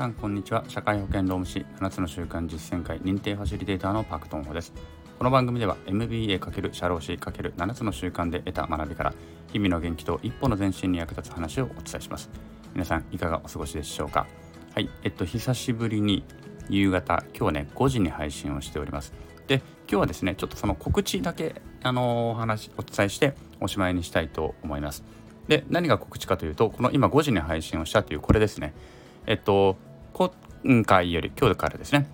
さんこんにちは。社会保険労務士7つの習慣実践会認定ファシリテーターのパクトンホです。この番組では MBA× 社労士 ×7 つの習慣で得た学びから日々の元気と一歩の前進に役立つ話をお伝えします。皆さんいかがお過ごしでしょうか？はい。えっと久しぶりに夕方今日ね5時に配信をしております。で今日はですねちょっとその告知だけあのお話お伝えしておしまいにしたいと思います。で何が告知かというとこの今5時に配信をしたというこれですね。えっと今回より今日からですね。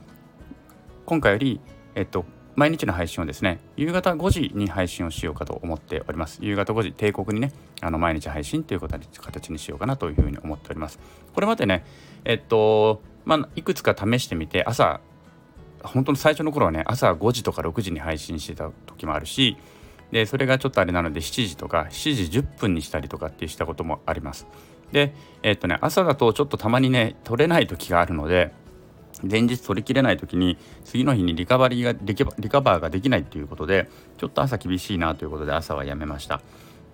今回よりえっと毎日の配信をですね夕方5時に配信をしようかと思っております。夕方5時帝国にねあの毎日配信ということに形にしようかなというふうに思っております。これまでねえっとまあいくつか試してみて朝本当の最初の頃はね朝5時とか6時に配信してた時もあるしでそれがちょっとあれなので7時とか7時10分にしたりとかってしたこともあります。でえっとね朝だとちょっとたまにね取れない時があるので前日取りきれない時に次の日にリカバリーがリカバーができないっていうことでちょっと朝厳しいなということで朝はやめました。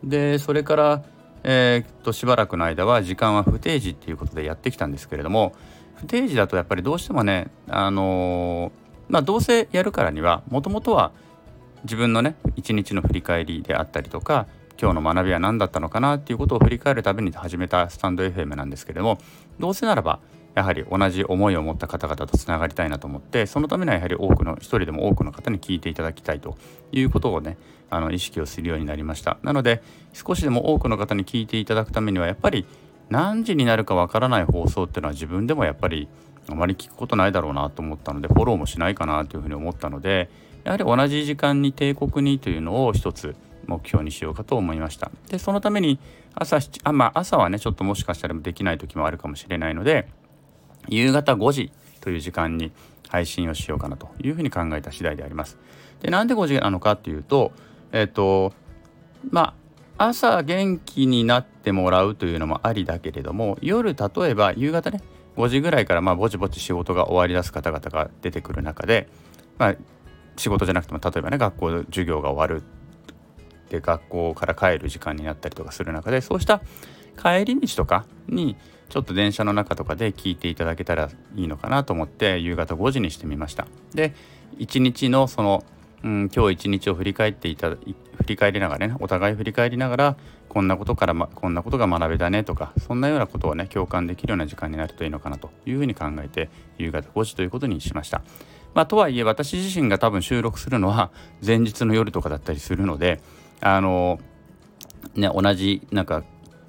でそれからえー、っとしばらくの間は時間は不定時っていうことでやってきたんですけれども不定時だとやっぱりどうしてもねあのー、まあどうせやるからにはもともとは自分のね一日の振り返りであったりとか今日の学びは何だったのかなっていうことを振り返るために始めたスタンド FM なんですけれどもどうせならばやはり同じ思いを持った方々とつながりたいなと思ってそのためにはやはり多くの一人でも多くの方に聞いていただきたいということをねあの意識をするようになりました。なので少しでも多くの方に聞いていただくためにはやっぱり何時になるかわからない放送っていうのは自分でもやっぱりあまり聞くことないだろうなと思ったのでフォローもしないかなというふうに思ったのでやはり同じ時間に帝国にというのを一つ目標にしようかと思いました。でそのために朝あまあ朝はねちょっともしかしたらできない時もあるかもしれないので夕方5時という時間に配信をしようかなというふうに考えた次第であります。でなんで5時なのかっていうとえっ、ー、とまあ朝元気になってもらうというのもありだけれども夜例えば夕方ね5時ぐらいからまあぼちぼち仕事が終わりだす方々が出てくる中で、まあ、仕事じゃなくても例えばね学校の授業が終わるで学校から帰る時間になったりとかする中でそうした帰り道とかにちょっと電車の中とかで聞いていただけたらいいのかなと思って夕方5時にしてみました。で一日のその、うん、今日一日を振り返っていた振り返りながらねお互い振り返りながらこんなことから、ま、こんなことが学べたねとかそんなようなことをね共感できるような時間になるといいのかなというふうに考えて夕方5時ということにしました。まあ、とはいえ私自身が多分収録するのは前日の夜とかだったりするのであのね同じなんか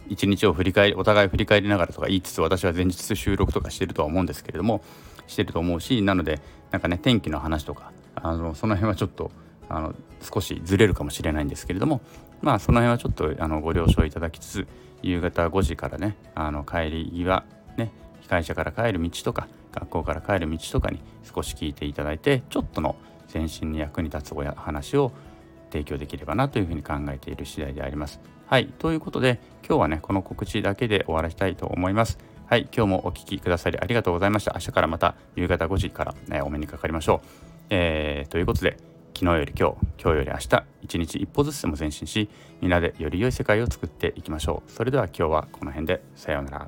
一日を振り返りお互い振り返りながらとか言いつつ私は前日収録とかしてるとは思うんですけれどもしてると思うしなのでなんかね天気の話とかあのその辺はちょっとあの少しずれるかもしれないんですけれどもまあその辺はちょっとあのご了承いただきつつ夕方5時からねあの帰り際ね会社から帰る道とか学校から帰る道とかに少し聞いていただいてちょっとの全身に役に立つお話を提供できればなというふうに考えている次第であります。はい、ということで今日はねこの告知だけで終わらせたいと思います。はい、今日もお聴きくださりありがとうございました。明日からまた夕方5時から、ね、お目にかかりましょう。えー、ということで昨日より今日、今日より明日、一日一歩ずつでも前進し、みんなでより良い世界を作っていきましょう。それでは今日はこの辺で、さようなら。